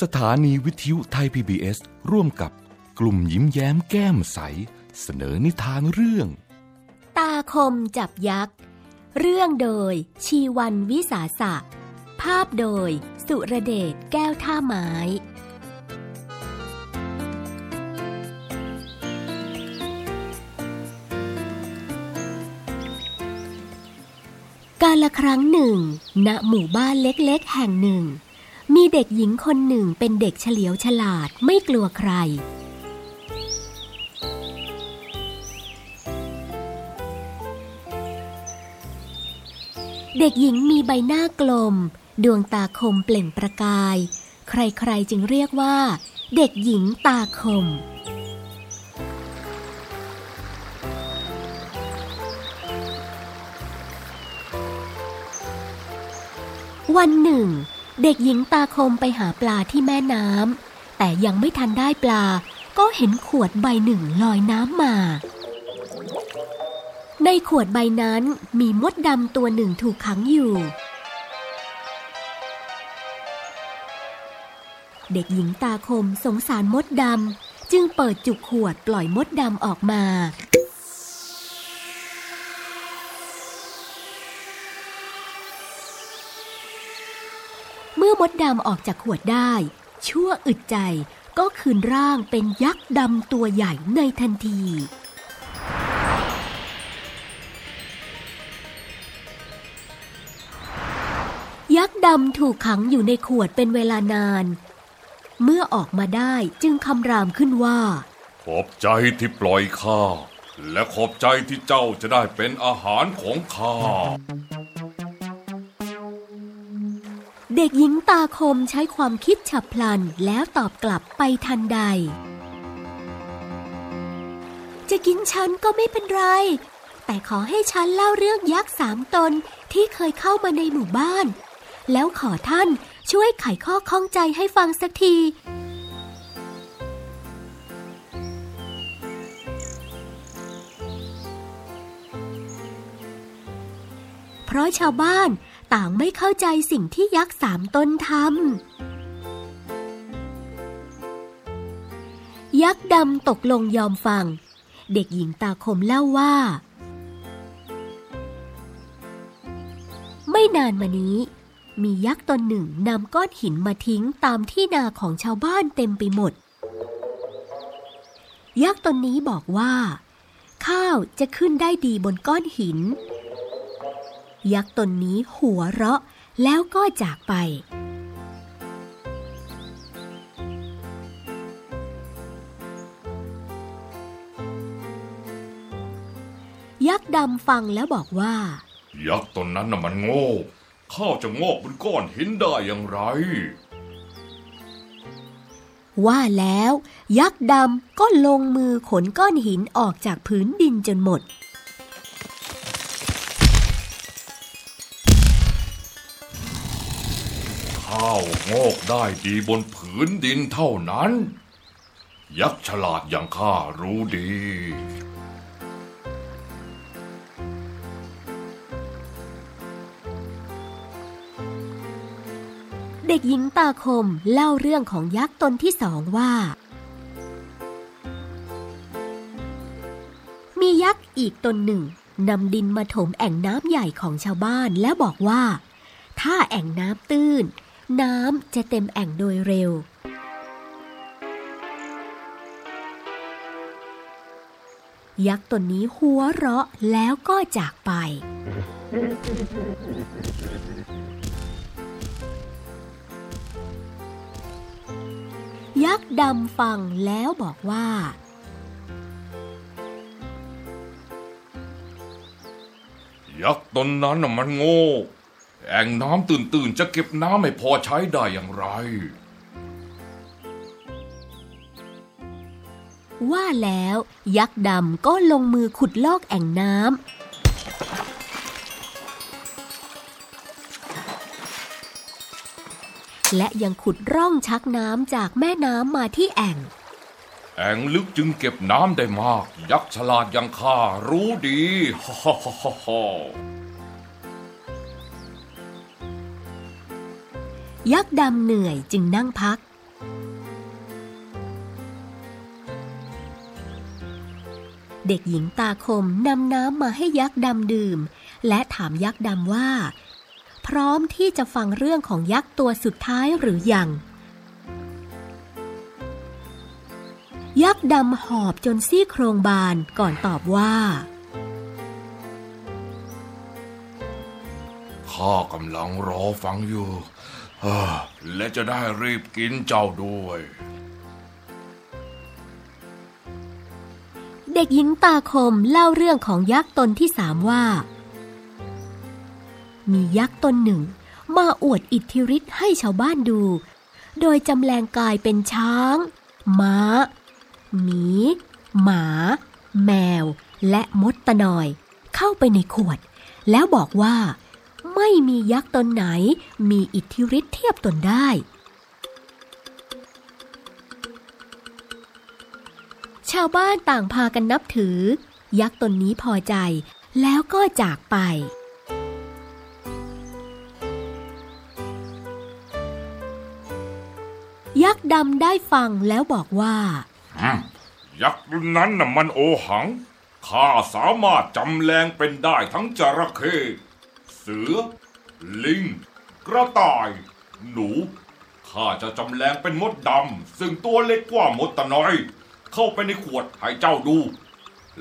สถานีวิทยุไทย PBS ร่วมกับกลุ่มยิ้มแย้มแก้มใส เสนอนิทานเรื่อง ตาคมจับยักษ์ เรื่องโดยชีวันวิสาสะ ภาพโดยสุรเดชแก้วท่าไม้กาละครั้งหนึ่ง ณ หมู่บ้านเล็กๆ แห่งหนึ่ง มีเด็กหญิงคนหนึ่งเป็นเด็กเฉลียวฉลาดไม่กลัวใคร เด็กหญิงมีใบหน้ากลม ดวงตาคมเปล่งประกาย ใครๆจึงเรียกว่า เด็กหญิงตาคมวันหนึ่ง เด็กหญิงตาคมไปหาปลาที่แม่น้ำแต่ยังไม่ทันได้ปลา ก็เห็นขวดใบหนึ่งลอยน้ำมา ในขวดใบนั้นมีมดดำตัวหนึ่งถูกขังอยู่ เด็กหญิงตาคมสงสารมดดำจึงเปิดจุกขวดปล่อยมดดำออกมา ดำออกจากขวดได้ ชั่วอึดใจก็คืนร่างเป็นยักษ์ดำตัวใหญ่ในทันที ยักษ์ดำถูกขังอยู่ในขวดเป็นเวลานาน เมื่อออกมาได้จึงคำรามขึ้นว่า ขอบใจที่ปล่อยข้า และขอบใจที่เจ้าจะได้เป็นอาหารของข้า เด็กหญิงตาคมใช้ความคิดฉับพลันแล้วตอบกลับไปทันใด จะกินฉันก็ไม่เป็นไร แต่ขอให้ฉันเล่าเรื่องยักษ์สามตนที่เคยเข้ามาในหมู่บ้าน แล้วขอท่านช่วยไขข้อข้องใจให้ฟังสักทีเพราะชาวบ้าน ต่างไม่เข้าใจสิ่งที่ยักษ์สามตนทำ ยักษ์ดำตกลงยอมฟัง เด็กหญิงตาคมเล่าว่า ไม่นานมานี้ มียักษ์ตนหนึ่งนำก้อนหินมาทิ้งตามที่นาของชาวบ้านเต็มไปหมด ยักษ์ตนนี้บอกว่า ข้าวจะขึ้นได้ดีบนก้อนหิน ยักษ์ตนนี้หัวเราะแล้วก็จากไป ยักษ์ดำฟังแล้วบอกว่า ยักษ์ตนนั้นน่ะมันโง่ข้าวจะงอกบนก้อนหินได้อย่างไร ว่าแล้ว ยักษ์ดำก็ลงมือขนก้อนหินออกจากพื้นดินจนหมด ข้าวงอกได้ดีบนผืนดินเท่านั้น ยักษ์ฉลาดอย่างข้ารู้ดี เด็กหญิงตาคมเล่าเรื่องของยักษ์ตนที่สองว่า มียักษ์อีกตนหนึ่งนำดินมาถมแอ่งน้ำใหญ่ของชาวบ้านแล้วบอกว่า ถ้าแอ่งน้ำตื้น น้ำจะเต็มแอ่งโดยเร็ว ยักษ์ตนนี้หัวเราะแล้วก็จากไป ยักษ์ดำฟังแล้วบอกว่ายักษ์ตนนั้นมันโง่ แอ่งน้ำตื่นๆ จะเก็บน้ำให้พอใช้ได้อย่างไร ว่าแล้วยักษ์ดำก็ลงมือขุดลอกแอ่งน้ำและยังขุดร่องชักน้ำจากแม่น้ำมาที่แอ่ง แอ่งลึกจึงเก็บน้ำได้มาก ยักษ์ฉลาดอย่างข้ารู้ดีฮ่าฮ่าฮ่า ยักษ์ดำเหนื่อยจึงนั่งพัก เด็กหญิงตาคมนำน้ำมาให้ยักษ์ดำดื่ม และถามยักษ์ดำว่า พร้อมที่จะฟังเรื่องของยักษ์ตัวสุดท้ายหรือยัง ยักษ์ดำหอบจนซี่โครงบานก่อนตอบว่าข้ากำลังรอฟังอยู่ และจะได้รีบกินเจ้าด้วย เด็กหญิงตาคมเล่าเรื่องของยักษ์ตนที่สามว่า มียักษ์ตนหนึ่ง มาอวดอิทธิฤทธิ์ให้ชาวบ้านดู โดยจำแรงกายเป็นช้าง ม้า หมี หมา แมว และมดตะนอย เข้าไปในขวด แล้วบอกว่า ไม่มียักษ์ตนไหน มีอิทธิฤทธิ์เทียบตนได้ ชาวบ้านต่างพากันนับถือ ยักษ์ตนนี้พอใจแล้วก็จากไป ยักษ์ดำได้ฟังแล้วบอกว่ายักษ์นั้นน่ะมันโอหังข้าสามารถจำแรงเป็นได้ทั้งจระเข้ เสือ ลิง กระต่าย หนู ข้าจะจำแรงเป็นมดดำ ซึ่งตัวเล็กกว่ามดตะน้อย เข้าไปในขวดให้เจ้าดู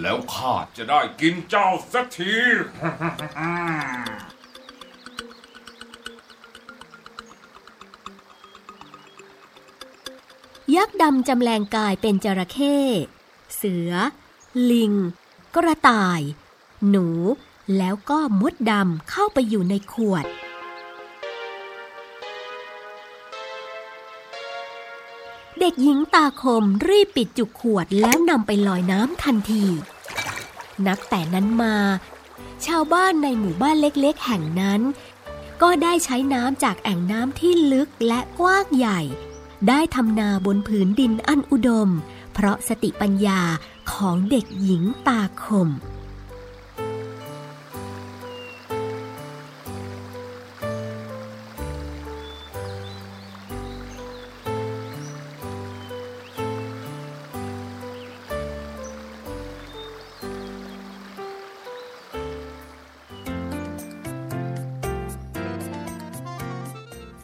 แล้วข้าจะได้กินเจ้าสักทียักษ์ดำจำแรงกายเป็นจระเข้ เสือ ลิง กระต่าย หนู แล้วก็มดดำเข้าไปอยู่ในขวด เด็กหญิงตาคมรีบปิดจุกขวดแล้วนำไปลอยน้ำทันที นับแต่นั้นมา ชาวบ้านในหมู่บ้านเล็กๆ แห่งนั้น ก็ได้ใช้น้ำจากแอ่งน้ำที่ลึกและกว้างใหญ่ ได้ทำนาบนผืนดินอันอุดม เพราะสติปัญญาของเด็กหญิงตาคม